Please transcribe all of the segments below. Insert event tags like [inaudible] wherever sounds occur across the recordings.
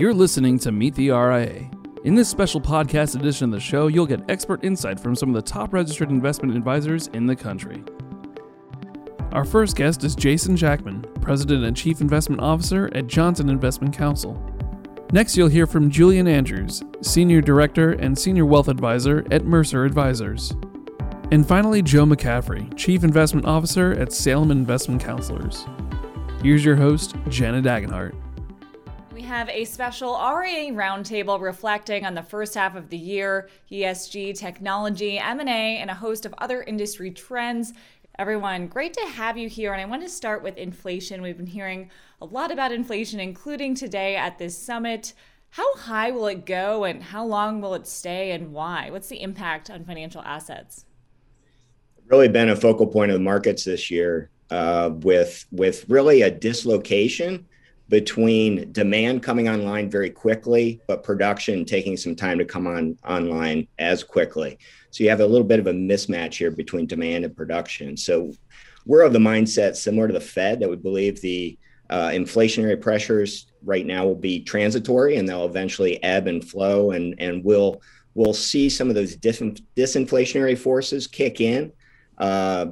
You're listening to Meet the RIA. In this special podcast edition of the show, you'll get expert insight from some of the top registered investment advisors in the country. Our first guest is Jason Jackman, President and Chief Investment Officer at Johnson Investment Counsel. Next, you'll hear from Julie Andrews, Senior Director and Senior Wealth Advisor at Mercer Advisors. And finally, Joe McCaffrey, Chief Investment Officer at Salem Investment Counselors. Here's your host, Jenna Dagenhart. Have a special RIA roundtable reflecting on the first half of the year, ESG, technology, M&A, and a host of other industry trends. Everyone, great to have you here. And I want to start with inflation. We've been hearing a lot about inflation, including today at this summit. How high will it go and how long will it stay and why? What's the impact on financial assets? Really been a focal point of the markets this year uh, with, with really a dislocation between demand coming online very quickly, but production taking some time to come on online as quickly. So you have a little bit of a mismatch here between demand and production. So we're of the mindset similar to the Fed that we believe the uh, inflationary pressures right now will be transitory and they'll eventually ebb and flow and and we'll we'll see some of those dis- disinflationary forces kick in. Uh,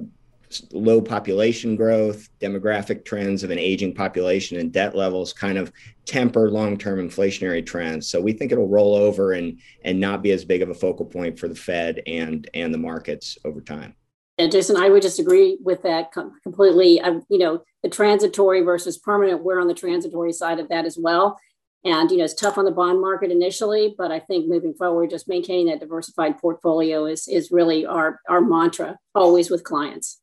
low population growth, demographic trends of an aging population, and debt levels kind of temper long-term inflationary trends. So we think it'll roll over and and not be as big of a focal point for the Fed and and the markets over time. And Jason, I would just agree with that completely. I, you know, the transitory versus permanent, we're on the transitory side of that as well. And you know, it's tough on the bond market initially, but I think moving forward, just maintaining that diversified portfolio is is really our our mantra always with clients.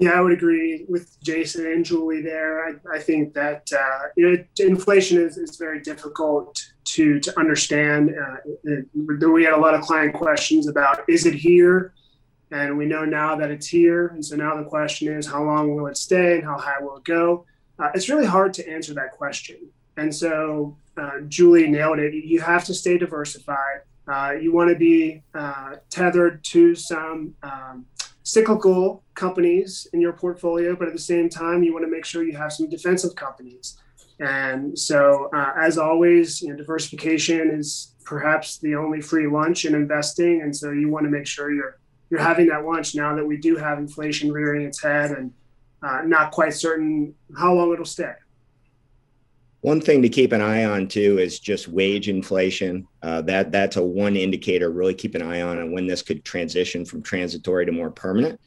Yeah, I would agree with Jason and Julie there. I, I think that uh, you know, inflation is, is very difficult to to understand. Uh, we had a lot of client questions about is it here, and we know now that it's here. And so now the question is, how long will it stay, and how high will it go? Uh, it's really hard to answer that question. And so uh, Julie nailed it. You have to stay diversified. Uh, you want to be uh, tethered to some um, cyclical companies in your portfolio, but at the same time, you want to make sure you have some defensive companies. And so, uh, as always, you know, diversification is perhaps the only free lunch in investing. And so, you want to make sure you're you're having that lunch now that we do have inflation rearing its head and uh, not quite certain how long it'll stay. One thing to keep an eye on too is just wage inflation. Uh, that that's a one indicator. Really keep an eye on and when this could transition from transitory to more permanent.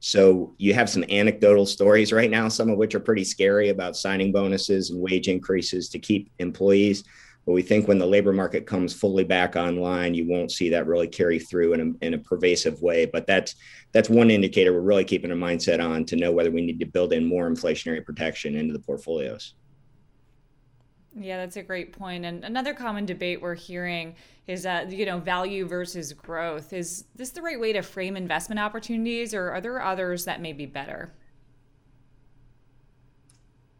So you have some anecdotal stories right now, some of which are pretty scary about signing bonuses and wage increases to keep employees. But we think when the labor market comes fully back online, you won't see that really carry through in a, in a pervasive way. But that's that's one indicator we're really keeping a mindset on to know whether we need to build in more inflationary protection into the portfolios. Yeah, that's a great point. And another common debate we're hearing is that, you know, value versus growth. Is this the right way to frame investment opportunities, or are there others that may be better?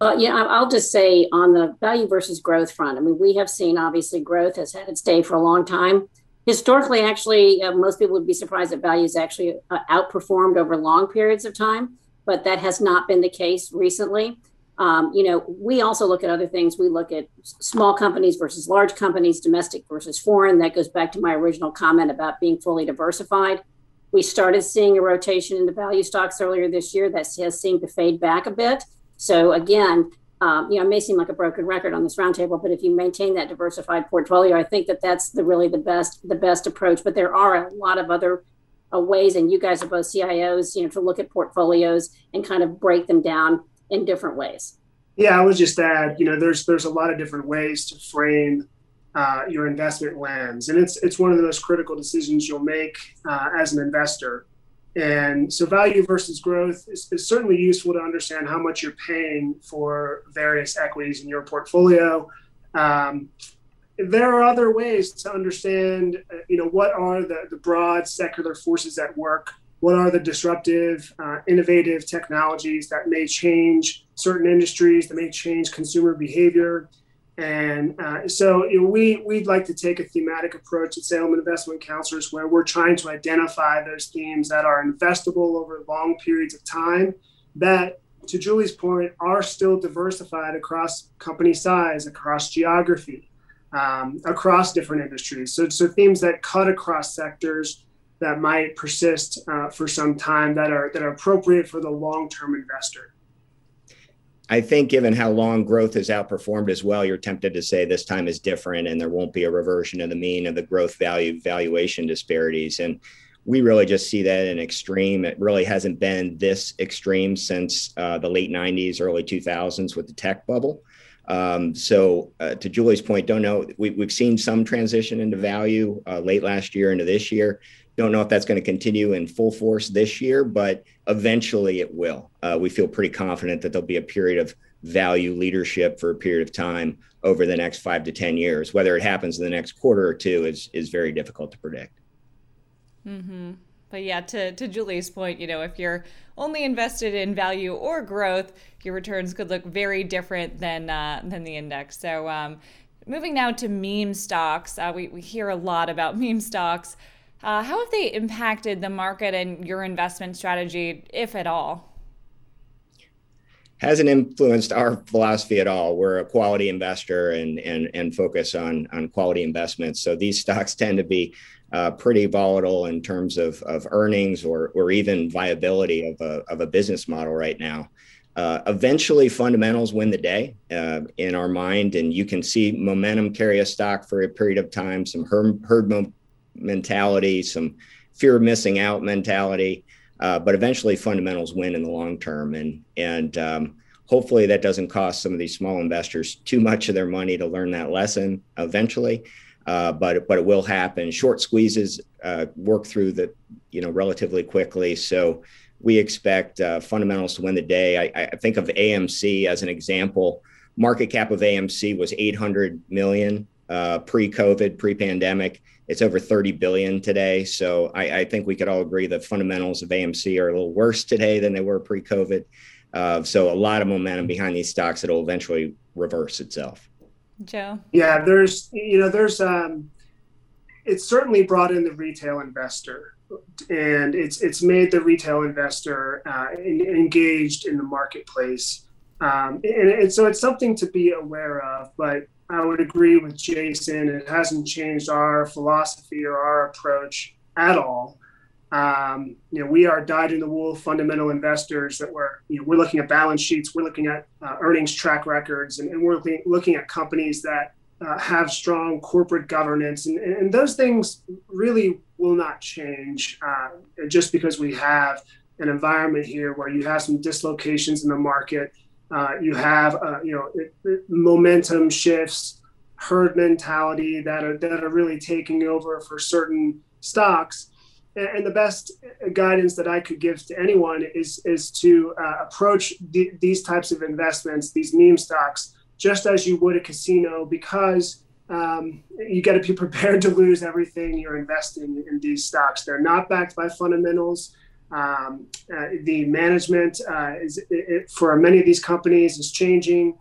Uh, yeah, I'll just say on the value versus growth front, I mean, we have seen obviously growth has had its day for a long time. Historically, actually, uh, most people would be surprised that value values actually uh, outperformed over long periods of time, but that has not been the case recently. Um, you know, we also look at other things. We look at small companies versus large companies, domestic versus foreign. That goes back to my original comment about being fully diversified. We started seeing a rotation into value stocks earlier this year that has seemed to fade back a bit. So again, um, you know, it may seem like a broken record on this roundtable, but if you maintain that diversified portfolio, I think that that's the really the best the best approach. But there are a lot of other uh, ways, and you guys are both CIOs, you know, to look at portfolios and kind of break them down in different ways. Yeah, I would just add, you know, there's there's a lot of different ways to frame uh, your investment lens, and it's it's one of the most critical decisions you'll make uh, as an investor. And so, value versus growth is, is, certainly useful to understand how much you're paying for various equities in your portfolio. Um, there are other ways to understand, uh, you know, what are the, the broad secular forces at work what are the disruptive, uh, innovative technologies that may change certain industries, that may change consumer behavior. And uh, so you know, we, we'd like to take a thematic approach at Salem Investment Counselors where we're trying to identify those themes that are investable over long periods of time that, to Julie's point, are still diversified across company size, across geography. um, across different industries. So, so themes that cut across sectors that might persist uh, for some time that are that are appropriate for the long-term investor. I think, given how long growth has outperformed as well, you're tempted to say this time is different and there won't be a reversion of the mean of the growth value valuation disparities. And we really just see that in extreme. It really hasn't been this extreme since uh, the late 90s, early 2000s with the tech bubble. Um, so, uh, to Julie's point, don't know. We, have seen some transition into value uh, late last year into this year. Don't know if that's going to continue in full force this year, but eventually it will. Uh, we feel pretty confident that there'll be a period of value leadership for a period of time over the next five to 10 years. Whether it happens in the next quarter or two is, is very difficult to predict. Mm-hmm. But yeah, to, to Julie's point, you know, if you're only invested in value or growth, your returns could look very different than uh, than the index. So, um, moving now to meme stocks, uh, we we hear a lot about meme stocks. Uh, how have they impacted the market and your investment strategy, if at all? Hasn't influenced our philosophy at all. We're a quality investor and and and focus on on quality investments. So these [laughs] stocks tend to be uh, pretty volatile in terms of of earnings or or even viability of a of a business model right now. Uh, eventually, fundamentals win the day uh, in our mind, and you can see momentum carry a stock for a period of time. Some herd, herd mentality, some fear of missing out mentality. Uh, but eventually, fundamentals win in the long term, and and um, hopefully that doesn't cost some of these small investors too much of their money to learn that lesson eventually. Uh, but but it will happen. Short squeezes uh, work through the you know relatively quickly, so we expect uh, fundamentals to win the day. I, I think of AMC as an example. Market cap of AMC was 800 million uh, pre-COVID, pre-pandemic. It's over 30 billion today. So I, I, think we could all agree that fundamentals of AMC are a little worse today than they were pre-COVID. Uh, so a lot of momentum behind these stocks that will eventually reverse itself. Joe. Yeah, there's you know there's um, it's certainly brought in the retail investor, and it's it's made the retail investor uh, in, engaged in the marketplace. Um, and, and, so it's something to be aware of. But I would agree with Jason. It hasn't changed our philosophy or our approach at all. Um, you know, we are dyed in the wool fundamental investors that we're, you know, we're looking at balance sheets, we're looking at uh, earnings track records, and, and we're looking, at companies that uh, have strong corporate governance. And, and, those things really will not change uh, just because we have an environment here where you have some dislocations in the market uh, you have, uh, you know, it, it, momentum shifts, herd mentality that are that are really taking over for certain stocks. And, and the best guidance that I could give to anyone is is to uh, approach the, these types of investments, these meme stocks, just as you would a casino, because um, you got to be [laughs] prepared to lose everything you're investing in these stocks. They're not backed by fundamentals. Um, uh, the management uh, is it, for many of these companies is changing.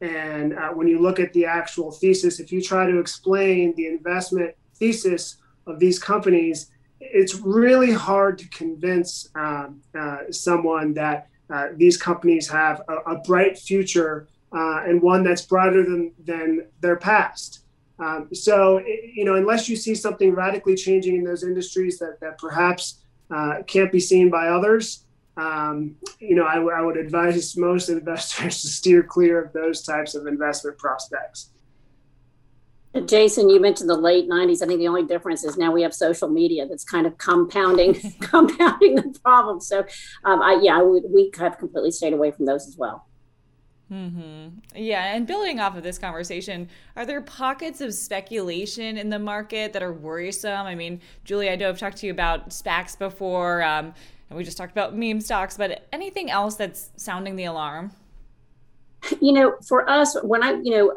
And uh, when you look at the actual thesis, if you try to explain the investment thesis of these companies, it's really hard to convince um, uh, someone that uh, these companies have a, a bright future uh, and one that's brighter than, than their past. Um, so, you know, unless you see something radically changing in those industries that, that perhaps uh, can't be seen by others. Um, you know, I, would advise most investors [laughs] to steer clear of those types of investment prospects. Jason, you mentioned the late '90s. I think the only difference is now we have social media that's kind of compounding [laughs] compounding the problem. So, um, I, yeah, we have completely stayed away from those as well. Mm-hmm. Yeah, and building off of this conversation, are there pockets of speculation in the market that are worrisome? I mean, Julie, I know I've talked to you about SPACs before, um, and we just talked about meme stocks, but anything else that's sounding the alarm? You know, for us, when I, you know,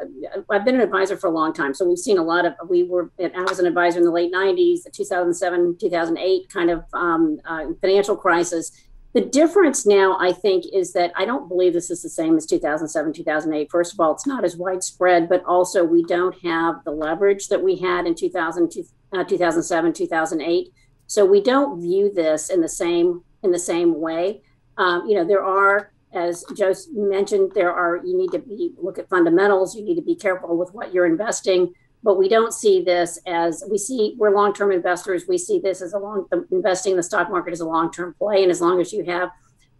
I've been an advisor for a long time, so we've seen a lot of. We were, I was an advisor in the late '90s, the 2007, 2008 kind of um, uh, financial crisis the difference now, I think, is that I don't believe this is the same as 2007, 2008. First of all, it's not as widespread, but also we don't have the leverage that we had in 2000, uh, 2007, 2008. So we don't view this in the same in the same way. Um, you know, there are, as Joe mentioned, there are you need to be look at fundamentals. You need to be careful with what you're investing. But we don't see this as we see we're long-term investors. We see this as a long investing in the stock market is a long-term play, and as long as you have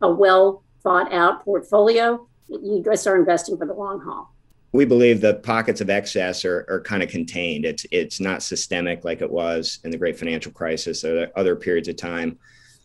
a well thought out portfolio, you just are investing for the long haul. We believe the pockets of excess are, are kind of contained. It's it's not systemic like it was in the great financial crisis or other periods of time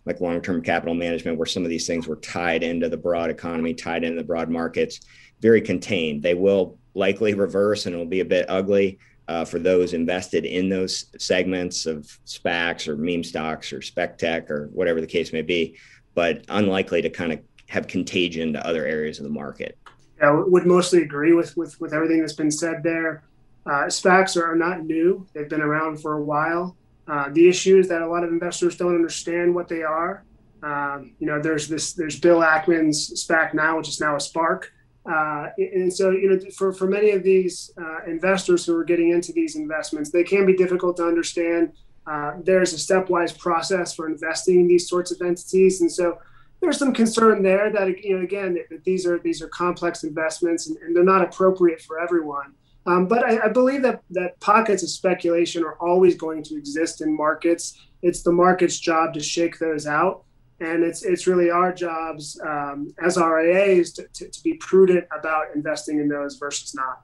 like long-term capital management where some of these things were tied into the broad economy tied into the broad markets very contained they will likely reverse and it'll be a bit ugly uh, for those invested in those segments of SPACs or meme stocks or spec tech or whatever the case may be, but unlikely to kind of have contagion to other areas of the market. Yeah, I would mostly agree with, with, with everything that's been said there. Uh, SPACs are, not new, they've been around for a while. Uh, the issue is that a lot of investors don't understand what they are. Um, you know, there's this, there's Bill Ackman's SPAC now, which is now a SPARC. Uh, and so, you know, for, for many of these uh, investors who are getting into these investments, they can be difficult to understand. Uh, there's a stepwise process for investing in these sorts of entities, and so there's some concern there that you know, again, that these are these are complex investments and, and they're not appropriate for everyone. Um, but I, I, believe that that pockets of speculation are always going to exist in markets. It's the market's job to shake those out and it's it's really our jobs um, as RIAs to, to, to, be prudent about investing in those versus not.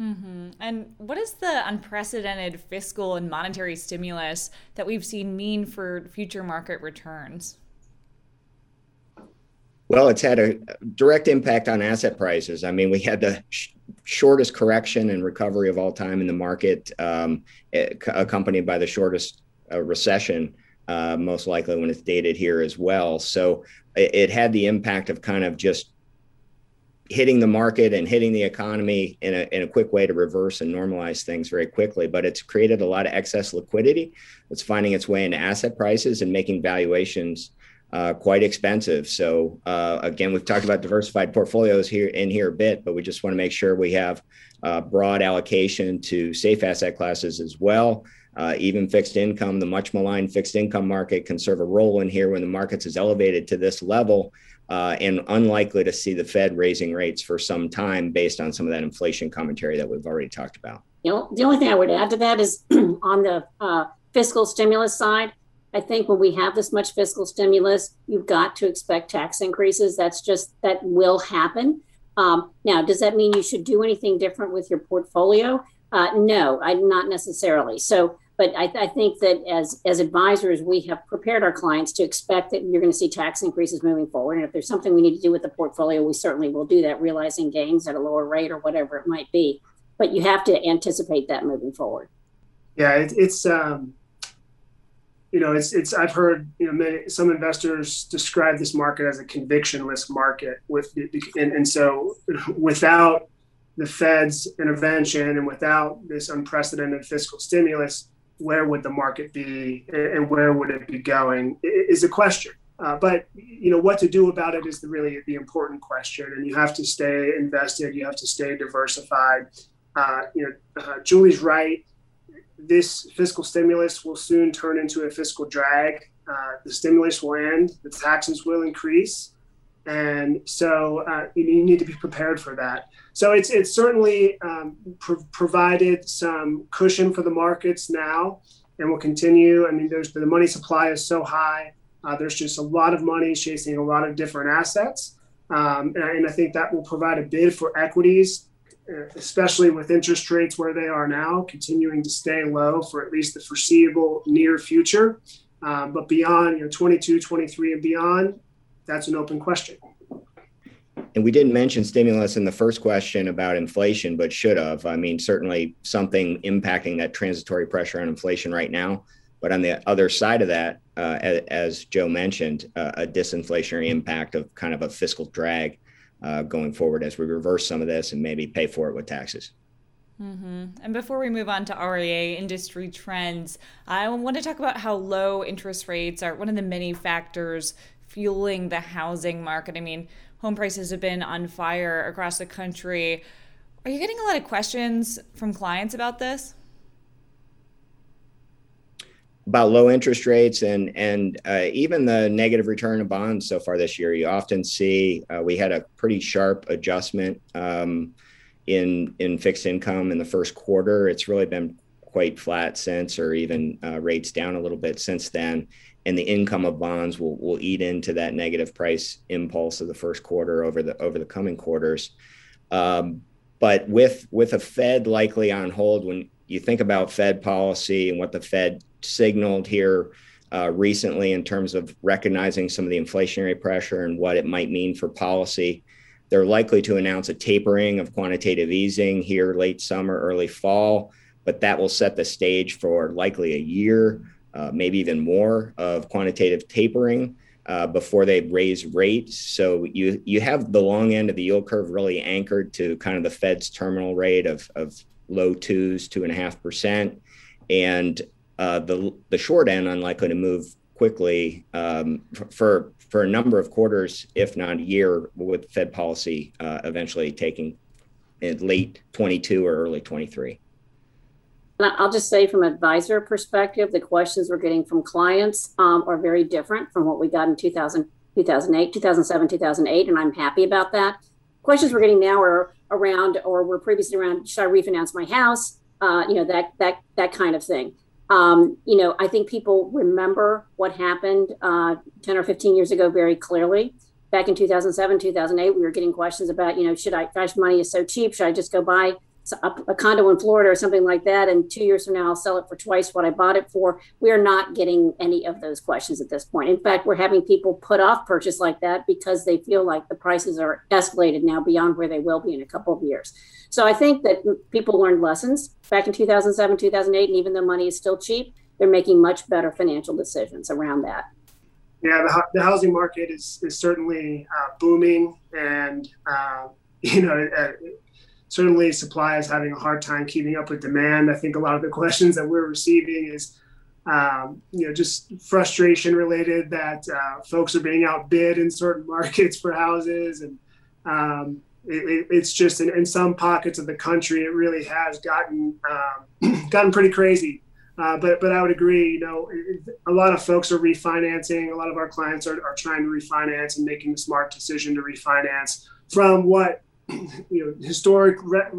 Mm-hmm. And what does the unprecedented fiscal and monetary stimulus that we've seen mean for future market returns? Well, it's had a direct impact on asset prices. I mean, we had the sh- shortest correction and recovery of all time in the market, um, accompanied by the shortest uh, recession uh, most likely when it's dated here as well. So it, it, had the impact of kind of just hitting the market and hitting the economy in a, in a quick way to reverse and normalize things very quickly. But it's created a lot of excess liquidity that's finding its way into asset prices and making valuations uh, quite expensive. So uh, again, we've talked about diversified portfolios here in here a bit, but we just want to make sure we have uh, broad allocation to safe asset classes as well. Uh, even fixed income, the much maligned fixed income market can serve a role in here when the markets is elevated to this level uh, and unlikely to see the Fed raising rates for some time based on some of that inflation commentary that we've already talked about. You know, the only thing I would add to that is [clears throat] on the uh, fiscal stimulus side, I think when we have this much fiscal stimulus, you've got to expect tax increases. That's just, that will happen. Um, now, does that mean you should do anything different with your portfolio? Uh, no, I not necessarily. So but I, I, think that as as advisors, we have prepared our clients to expect that you're going to see tax increases moving forward. And if there's something we need to do with the portfolio, we certainly will do that, realizing gains at a lower rate or whatever it might be. But you have to anticipate that moving forward. Yeah, it, it's um, you know, it's it's. I've heard you know many, some investors describe this market as a convictionless market with, and, and so without the Fed's intervention and without this unprecedented fiscal stimulus where would the market be and where would it be going is a question. Uh, but you know what to do about it is the, really the important question, and you have to stay invested. You have to stay diversified. Uh, you know, uh, Julie's right. This fiscal stimulus will soon turn into a fiscal drag. Uh, the stimulus will end. The taxes will increase, and so uh, you, you need to be prepared for that. So it's it's certainly um, provided some cushion for the markets now, and will continue. I mean, there's the money supply is so high. Uh, there's just a lot of money chasing a lot of different assets, um, and, and, I think that will provide a bid for equities, uh, especially with interest rates where they are now, continuing to stay low for at least the foreseeable near future. Um, but beyond, you know, 22, 23, and beyond, that's an open question and we didn't mention stimulus in the first question about inflation, but should have. I mean, certainly something impacting that transitory pressure on inflation right now. But on the other side of that, uh, as, as, Joe mentioned, uh, a disinflationary impact of kind of a fiscal drag uh, going forward as we reverse some of this and maybe pay for it with taxes. Mm-hmm. And before we move on to RIA industry trends, I want to talk about how low interest rates are one of the many factors fueling the housing market. I mean, home prices have been on fire across the country. Are you getting a lot of questions from clients about this? About low interest rates and and uh, even the negative return of bonds so far this year. You often see uh, we had a pretty sharp adjustment um, in in fixed income in the first quarter. It's really been quite flat since, or even uh, rates down a little bit since then. And the income of bonds will will eat into that negative price impulse of the first quarter over the over the coming quarters. Um, but with with a Fed likely on hold, when you think about Fed policy and what the Fed signaled here uh, recently in terms of recognizing some of the inflationary pressure and what it might mean for policy, they're likely to announce a tapering of quantitative easing here late summer, early fall, but that will set the stage for likely a year, uh, maybe even more of quantitative tapering. Uh, before they raise rates. So you you have the long end of the yield curve really anchored to kind of the Fed's terminal rate of, of low twos, two and a half percent, and uh, the the short end unlikely to move quickly um, for for a number of quarters, if not a year, with Fed policy uh, eventually taking in late 22 or early 23. I'll just say from advisor perspective, the questions we're getting from clients um, are very different from what we got in 2000, 2008, 2007, 2008, and I'm happy about that. Questions we're getting now are around, or were previously around, should I refinance my house? Uh, you know that that that kind of thing. Um, you know, I think people remember what happened uh, 10 or 15 years ago very clearly. Back in 2007, 2008, we were getting questions about, you know, should I, gosh, money is so cheap, should I just go buy a, condo in Florida or something like that, and two years from now I'll sell it for twice what I bought it for. We are not getting any of those questions at this point. In fact, we're having people put off purchase like that because they feel like the prices are escalated now beyond where they will be in a couple of years. So I think that people learned lessons back in 2007, 2008, and even though money is still cheap, they're making much better financial decisions around that. Yeah, the, the housing market is, is certainly uh, booming, and uh, [laughs] you know, uh, certainly supply is having a hard time keeping up with demand. I think a lot of the questions that we're receiving is, um, you know, just frustration related that uh, folks are being outbid in certain [laughs] markets for houses, and um, it, it's just in, in, some pockets of the country, it really has gotten um, [clears throat] gotten pretty crazy. Uh, but but I would agree. You know, a lot of folks are refinancing. A lot of our clients are, are trying to refinance and making the smart decision to refinance from what [clears throat] you know historic re-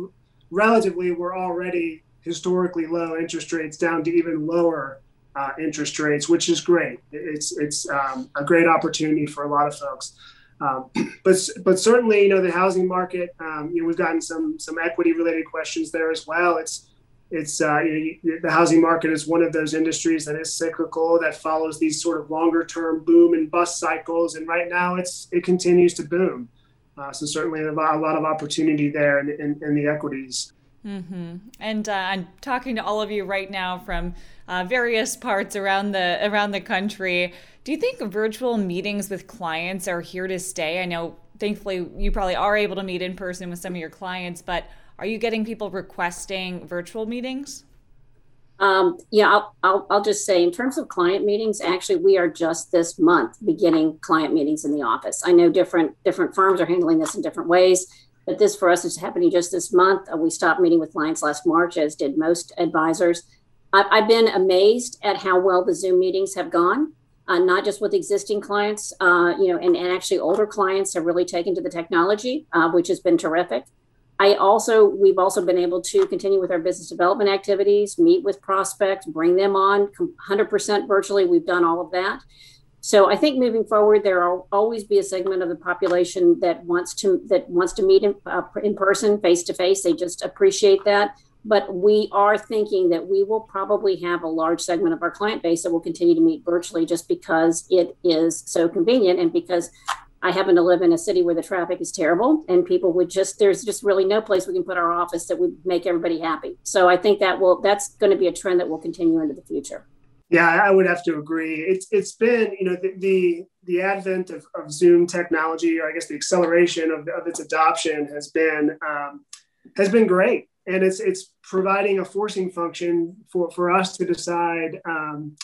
relatively were already historically low interest rates down to even lower uh, interest rates, which is great. It's it's um, a great opportunity for a lot of folks. Um, [clears throat] but but certainly, you know, the housing market. Um, you know, we've gotten some some equity related questions there as well. It's it's uh, you know, the housing market is one of those industries that is cyclical that follows these sort of longer term boom and bust cycles. And right now, it's it continues to boom. Uh, so certainly a lot, a lot, of opportunity there in, in, in the equities. Mm-hmm. And uh, I'm talking to all of you right now from uh, various parts around the around the country. Do you think virtual meetings with clients are here to stay? I know, thankfully, you probably are able to meet in person with some of your clients, but are you getting people requesting virtual meetings? Um, yeah, I'll, I'll, I'll, just say in terms of client meetings, actually, we are just this month beginning client meetings in the office. I know different different firms are handling this in different ways, but this for us is happening just this month. Uh, we stopped meeting with clients last March, as did most advisors. I, I've been amazed at how well the Zoom meetings have gone uh, not just with existing clients, uh, you know, and, and actually older clients have really taken to the technology, uh, which has been terrific. I also, we've also been able to continue with our business development activities, meet with prospects, bring them on 100% virtually. We've done all of that. So I think moving forward, there will always be a segment of the population that wants to that wants to meet in, uh, in person, face to face. They just appreciate that but we are thinking that we will probably have a large segment of our client base that will continue to meet virtually just because it is so convenient and because I happen to live in a city where the traffic is terrible and people would just there's just really no place we can put our office that would make everybody happy. So I think that will that's going to be a trend that will continue into the future. Yeah, I would have to agree. It's it's been you know the the, the advent of, of Zoom technology, or I guess the acceleration of, of its adoption has been um, has been great and it's it's providing a forcing function for for us to decide um,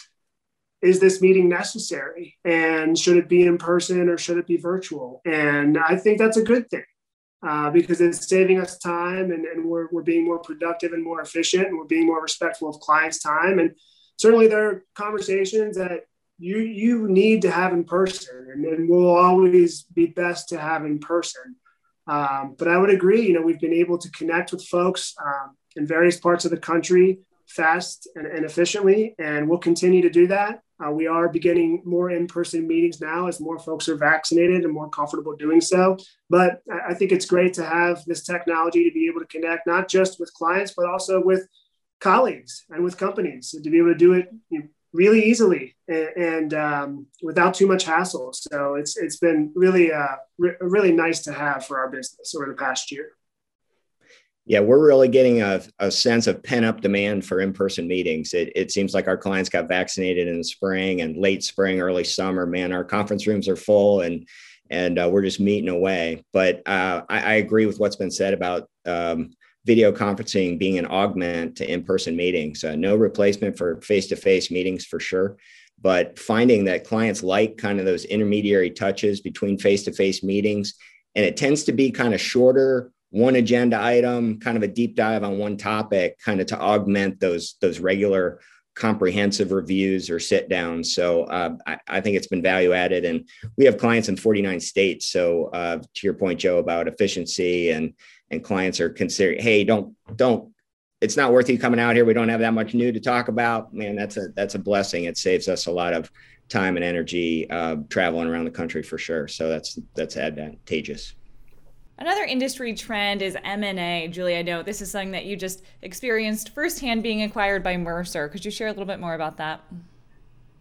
is this meeting necessary? And should it be in person or should it be virtual? And i think that's a good thing uh, because it's saving us time and, and we're, we're being more productive and more efficient and we're being more respectful of clients time. And certainly there are conversations that you you need to have in person and, and will always be best to have in person. Um, but I would agree, you know, we've been able to connect with folks um, in various parts of the country fast and, and efficiently, and we'll continue to do that. Uh, we are beginning more in-person meetings now as more folks are vaccinated and more comfortable doing so. But I think it's great to have this technology to be able to connect not just with clients, but also with colleagues and with companies to be able to do it really easily and, and um, without too much hassle. So it's it's been really uh, re- really nice to have for our business over the past year. Yeah, we're really getting a, a sense of pent up demand for in person meetings. It, it seems like our clients got vaccinated in the spring and late spring, early summer. Man, our conference rooms are full and and uh, we're just meeting away. But uh, I, I, agree with what's been said about um, video conferencing being an augment to in person meetings. Uh, no replacement for face to face meetings for sure. But finding that clients like kind of those intermediary touches between face to face meetings, and it tends to be kind of shorter one agenda item, kind of a deep dive on one topic, kind of to augment those those regular comprehensive reviews or sit downs. So uh, I, I, think it's been value added, and we have clients in 49 states. So uh, to your point, Joe, about efficiency and and clients are considering, hey, don't don't. It's not worth you coming out here. We don't have that much new to talk about. Man, that's a that's a blessing. It saves us a lot of time and energy uh, traveling around the country for sure. So that's that's advantageous. Another industry trend is M&A. Julie, I know this is something that you just experienced firsthand being acquired by Mercer. Could you share a little bit more about that?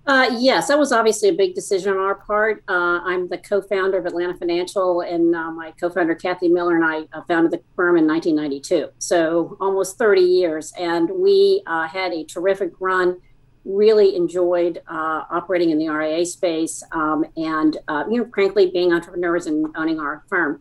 Uh, yes, that was obviously a big decision on our part. Uh, I'm the co-founder of Atlanta Financial, and uh, my co-founder Kathy Miller and I uh, founded the firm in 1992. So almost 30 years, and we uh, had a terrific run. Really enjoyed uh, operating in the RIA space, um, and you know, frankly, being entrepreneurs and owning our firm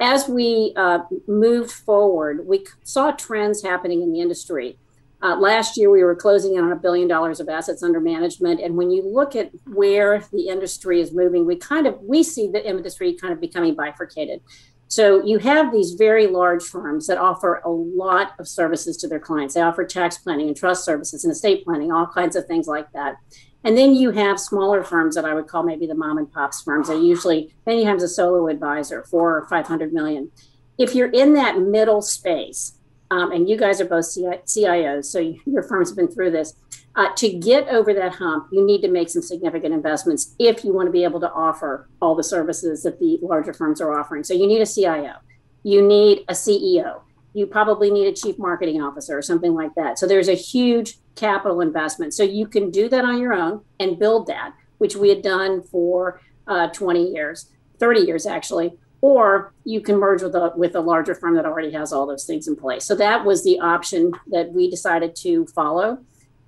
as we uh, moved forward, we saw trends happening in the industry. Uh, last year, we were closing in on a billion dollars of assets under management, and when you look at where the industry is moving, we kind of we see the industry kind of becoming bifurcated. So you have these very large firms that offer a lot of services to their clients. They offer tax planning and trust services and estate planning, all kinds of things like that. And then you have smaller firms that I would call maybe the mom and pops firms. They're usually many times a solo advisor, four or 500 million. If you're in that middle space, um, and you guys are both CIOs, so [laughs] your firms have been through this, uh, to get over that hump, you need to make some significant investments if you want to be able to offer all the services that the larger firms are offering. So you need a CIO, you need a CEO, you probably need a chief marketing officer or something like that. So there's a huge capital investment. So you can do that on your own and build that, which we had done for uh, 20 years, 30 years actually. Or you can merge with a with a larger firm that already has all those things in place. So that was the option that we decided to follow,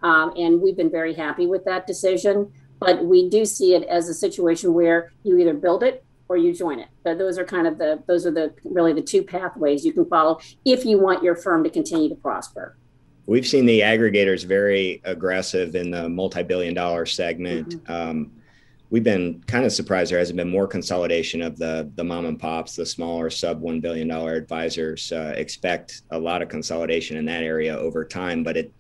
um, and we've been very happy with that decision. But we do see it as a situation where you either build it or you join it. But those are kind of the those are the really the two pathways you can follow if you want your firm to continue to prosper. We've seen the aggregators very aggressive in the multi-billion dollar segment. Mm-hmm. Um, we've been kind of surprised there hasn't been more consolidation of the the mom and pops, the smaller sub one billion dollar advisors. Uh, expect a lot of consolidation in that area over time, but it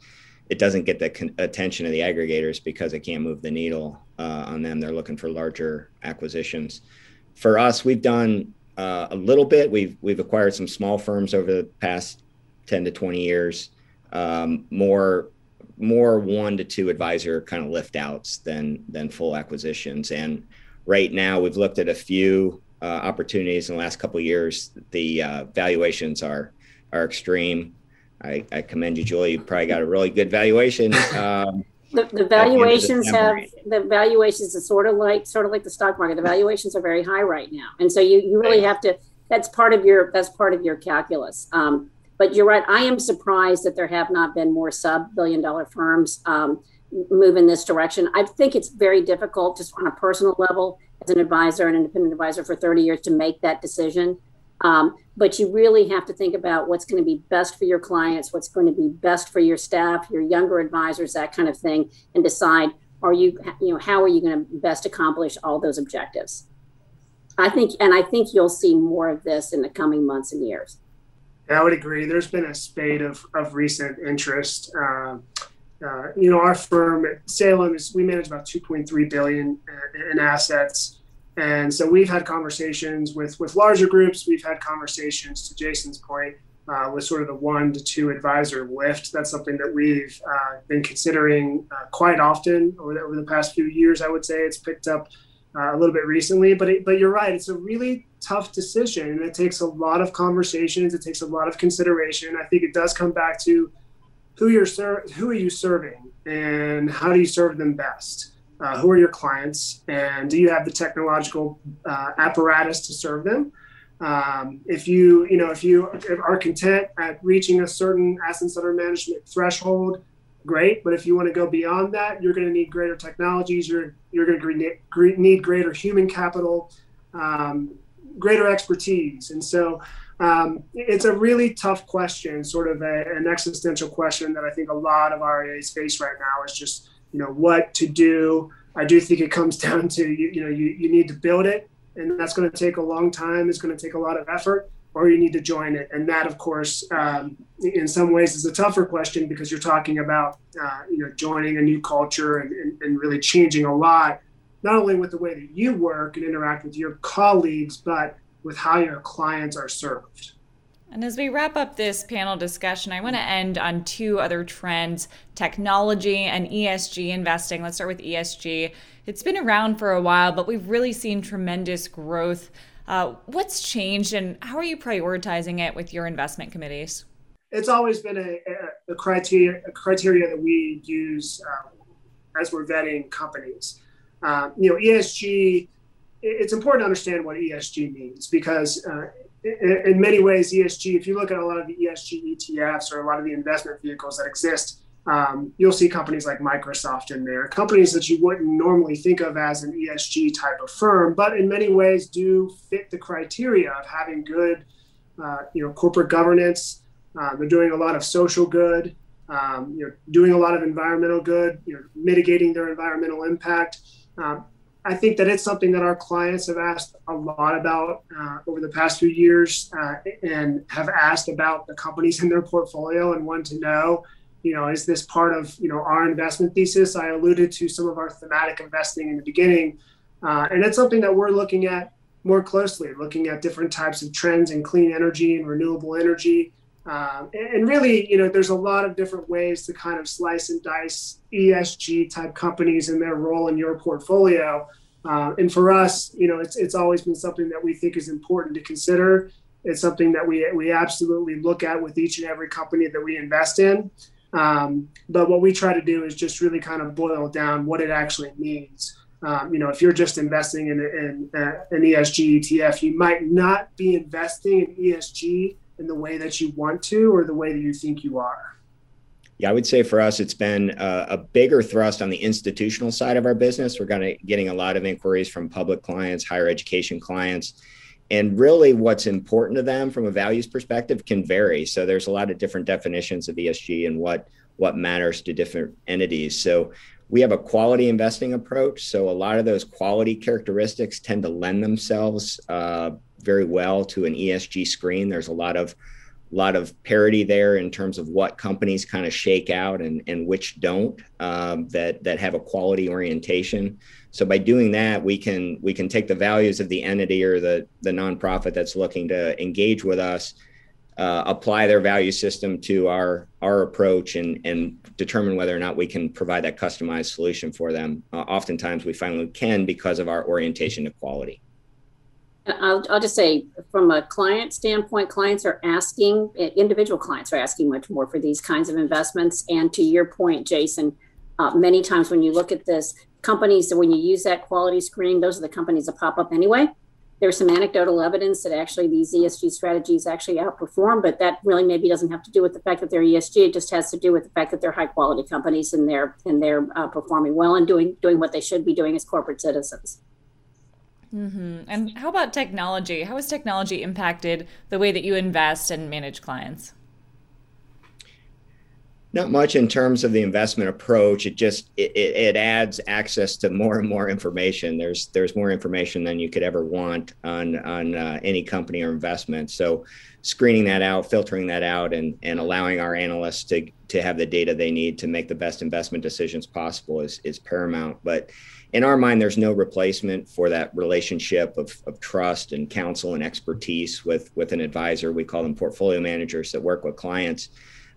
it doesn't get the con- attention of the aggregators because it can't move the needle uh, on them. They're looking for larger acquisitions. For us, we've done uh, a little bit. We've we've acquired some small firms over the past ten to twenty years um, more more one to two advisor kind of lift outs than than full acquisitions. And right now, we've looked at a few uh, opportunities in the last couple of years. The uh, valuations are are extreme. I, I, commend you, Julie. You probably got a really good valuation. [laughs] Um, the, the valuations the have the valuations are sort of like sort of like the stock market. The valuations are very high right now, and so you you really have to. That's part of your that's part of your calculus. Um, but you're right. I am surprised that there have not been more sub billion dollar firms um, move in this direction. I think it's very difficult, just on a personal level, as an advisor, an independent advisor for 30 years, to make that decision. Um, but you really have to think about what's going to be best for your clients, what's going to be best for your staff, your younger advisors, that kind of thing, and decide are you, you know, how are you going to best accomplish all those objectives. I think, and I think you'll see more of this in the coming months and years. I would agree. There's been a spate of, of recent interest. Uh, uh, you know, our firm at Salem is we manage about 2.3 billion in assets. And so we've had conversations with with larger groups. We've had conversations to Jason's point uh, with sort of the one to two advisor lift. That's something that we've uh, been considering uh, quite often over the, over the past few years. I would say it's picked up uh, a little bit recently, but it, but you're right. It's a really tough decision, and it takes a lot of conversations. It takes a lot of consideration. I think it does come back to who you're ser- who are you serving, and how do you serve them best uh, who are your clients and do you have the technological uh, apparatus to serve them um, if you you know if you are content at reaching a certain assets under management threshold great but if you want to go beyond that you're going to need greater technologies you're you're going to need greater human capital um, greater expertise and so um, it's a really tough question sort of a, an existential question that i think a lot of rias face right now is just you know what to do. I do think it comes [laughs] down to you, you know you, you need to build it, and that's going to take a long time. It's going to take a lot of effort, or you need to join it, and that of course um, in some ways is a tougher question because you're talking about uh, you know joining a new culture and, and, and really changing a lot, not only with the way that you work and interact with your colleagues, but with how your clients are served. And as we wrap up this panel discussion, I want to end on two other trends technology and ESG investing. Let's start with ESG. It's been around for a while, but we've really seen tremendous growth. Uh, what's changed, and how are you prioritizing it with your investment committees? It's always been a, a, a criteria, a criteria that we use um, as we're vetting companies. Uh, you know, ESG. It's important to understand what ESG means because uh, in many ways, ESG, if you look at a lot of the ESG ETFs or a lot of the investment vehicles that exist, um, you'll see companies like Microsoft in there, companies that you wouldn't normally think of as an ESG type of firm, but in many ways do fit the criteria of having good, uh, you know, corporate governance. Uh, they're doing a lot of social good, um, you know, doing a lot of environmental good, you know, mitigating their environmental impact. Um, I think that it's something that our clients have asked a lot about uh, over the past few years uh, and have asked about the companies in their portfolio and want to know, you know, is this part of, you know, our investment thesis? I alluded to some of our thematic investing in the beginning. Uh, and it's something that we're looking at more closely, looking at different types of trends in clean energy and renewable energy. Um, and really, you know, there's a lot of different ways to kind of slice and dice ESG type companies and their role in your portfolio. Uh, and for us, you know, it's it's always been something that we think is important to consider. It's something that we we absolutely look at with each and every company that we invest in. Um, but what we try to do is just really kind of boil down what it actually means. Um, you know, if you're just investing in, in uh, an ESG ETF, you might not be investing in ESG in the way that you want to or the way that you think you are? Yeah, I would say for us, it's been a, a bigger thrust on the institutional side of our business. We're going to getting a lot of inquiries from public clients, higher education clients, and really what's important to them from a values perspective can vary. So there's a lot of different definitions of ESG and what what matters to different entities. So we have a quality investing approach. So a lot of those quality characteristics tend to lend themselves uh, very well to an ESG screen. There's a lot of lot of parity there in terms of what companies kind of shake out and, and which don't um, that that have a quality orientation. So by doing that, we can we can take the values of the entity or the the nonprofit that's looking to engage with us, uh, apply their value system to our our approach, and and determine whether or not we can provide that customized solution for them. Uh, oftentimes, we finally can because of our orientation to quality. I'll, I'll just say from a client standpoint, clients are asking, individual clients are asking much more for these kinds of investments. And to your point, Jason, uh, many times when you look at this, companies, that when you use that quality screen, those are the companies that pop up anyway. There's some anecdotal evidence that actually these ESG strategies actually outperform, but that really maybe doesn't have to do with the fact that they're ESG. It just has to do with the fact that they're high quality companies and they're and they're uh, performing well and doing doing what they should be doing as corporate citizens. Mm-hmm. And how about technology? How has technology impacted the way that you invest and manage clients? Not much in terms of the investment approach. It just it, it, adds access to more and more information. There's there's more information than you could ever want on on uh, any company or investment. So screening that out, filtering that out, and and allowing our analysts to to have the data they need to make the best investment decisions possible is is paramount. But in our mind, there's no replacement for that relationship of, of trust and counsel and expertise with with an advisor. We call them portfolio managers that work with clients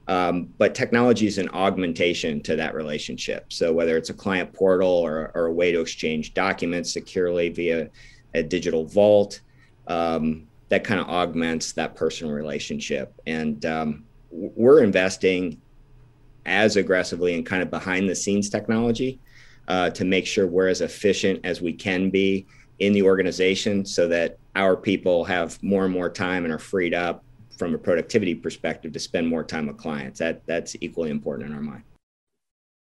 um, but technology is an augmentation to that relationship. So whether it's a client portal or, or a way to exchange documents securely via a digital vault, um, that kind of augments that personal relationship. And um, we're investing as aggressively in kind of behind the scenes technology uh, to make sure we're as efficient as we can be in the organization so that our people have more and more time and are freed up from a productivity perspective to spend more time with clients. That that's equally important in our mind.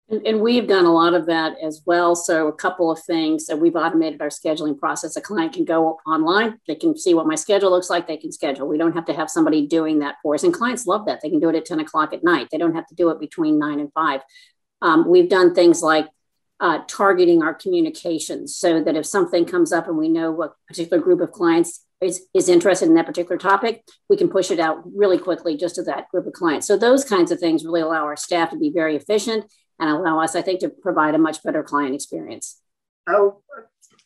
And, and, we've done a lot of that as well. So a couple of things that we've automated our scheduling process. A client can go online, they can see what my schedule looks like, they can schedule. We don't have to have somebody doing that for us. And clients love that. They can do it at 10 o'clock at night. They don't have to do it between nine and five. Um, we've done things like uh, targeting our communications so that if something comes up and we know what particular group of clients is, is interested in that particular topic, we can push it out really quickly just to that group of clients. So those kinds of things really allow our staff to be very efficient and allow us, I think, to provide a much better client experience. Oh,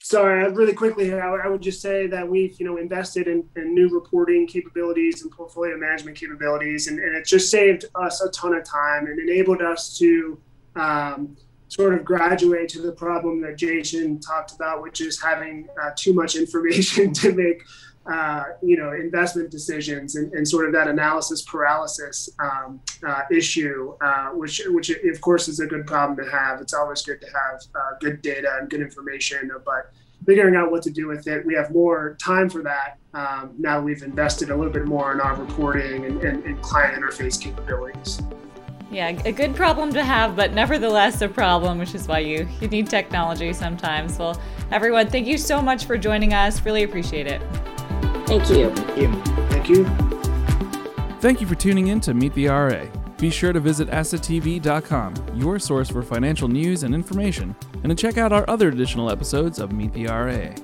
sorry, really quickly, I, would just say that we've, you know, invested in, in new reporting capabilities and portfolio management capabilities, and, and it's just saved us a ton of time and enabled us to um, sort of graduate to the problem that Jason talked about, which is having uh, too much information [laughs] to make, uh, you know, investment decisions and, and, sort of that analysis paralysis um, uh, issue, uh, which, which of course is a good problem to have. It's always good to have uh, good data and good information, but figuring out what to do with it, we have more time for that. Um, now we've invested a little bit more in our reporting and, and, and client interface capabilities. Yeah, a good problem to have, but nevertheless a problem, which is why you, you need technology sometimes. Well, everyone, thank you so much for joining us. Really appreciate it. Thank you. Thank you. Thank you. Thank you for tuning in to Meet the RIA. Be sure to visit assettv.com, your source for financial news and information, and to check out our other additional episodes of Meet the RIA.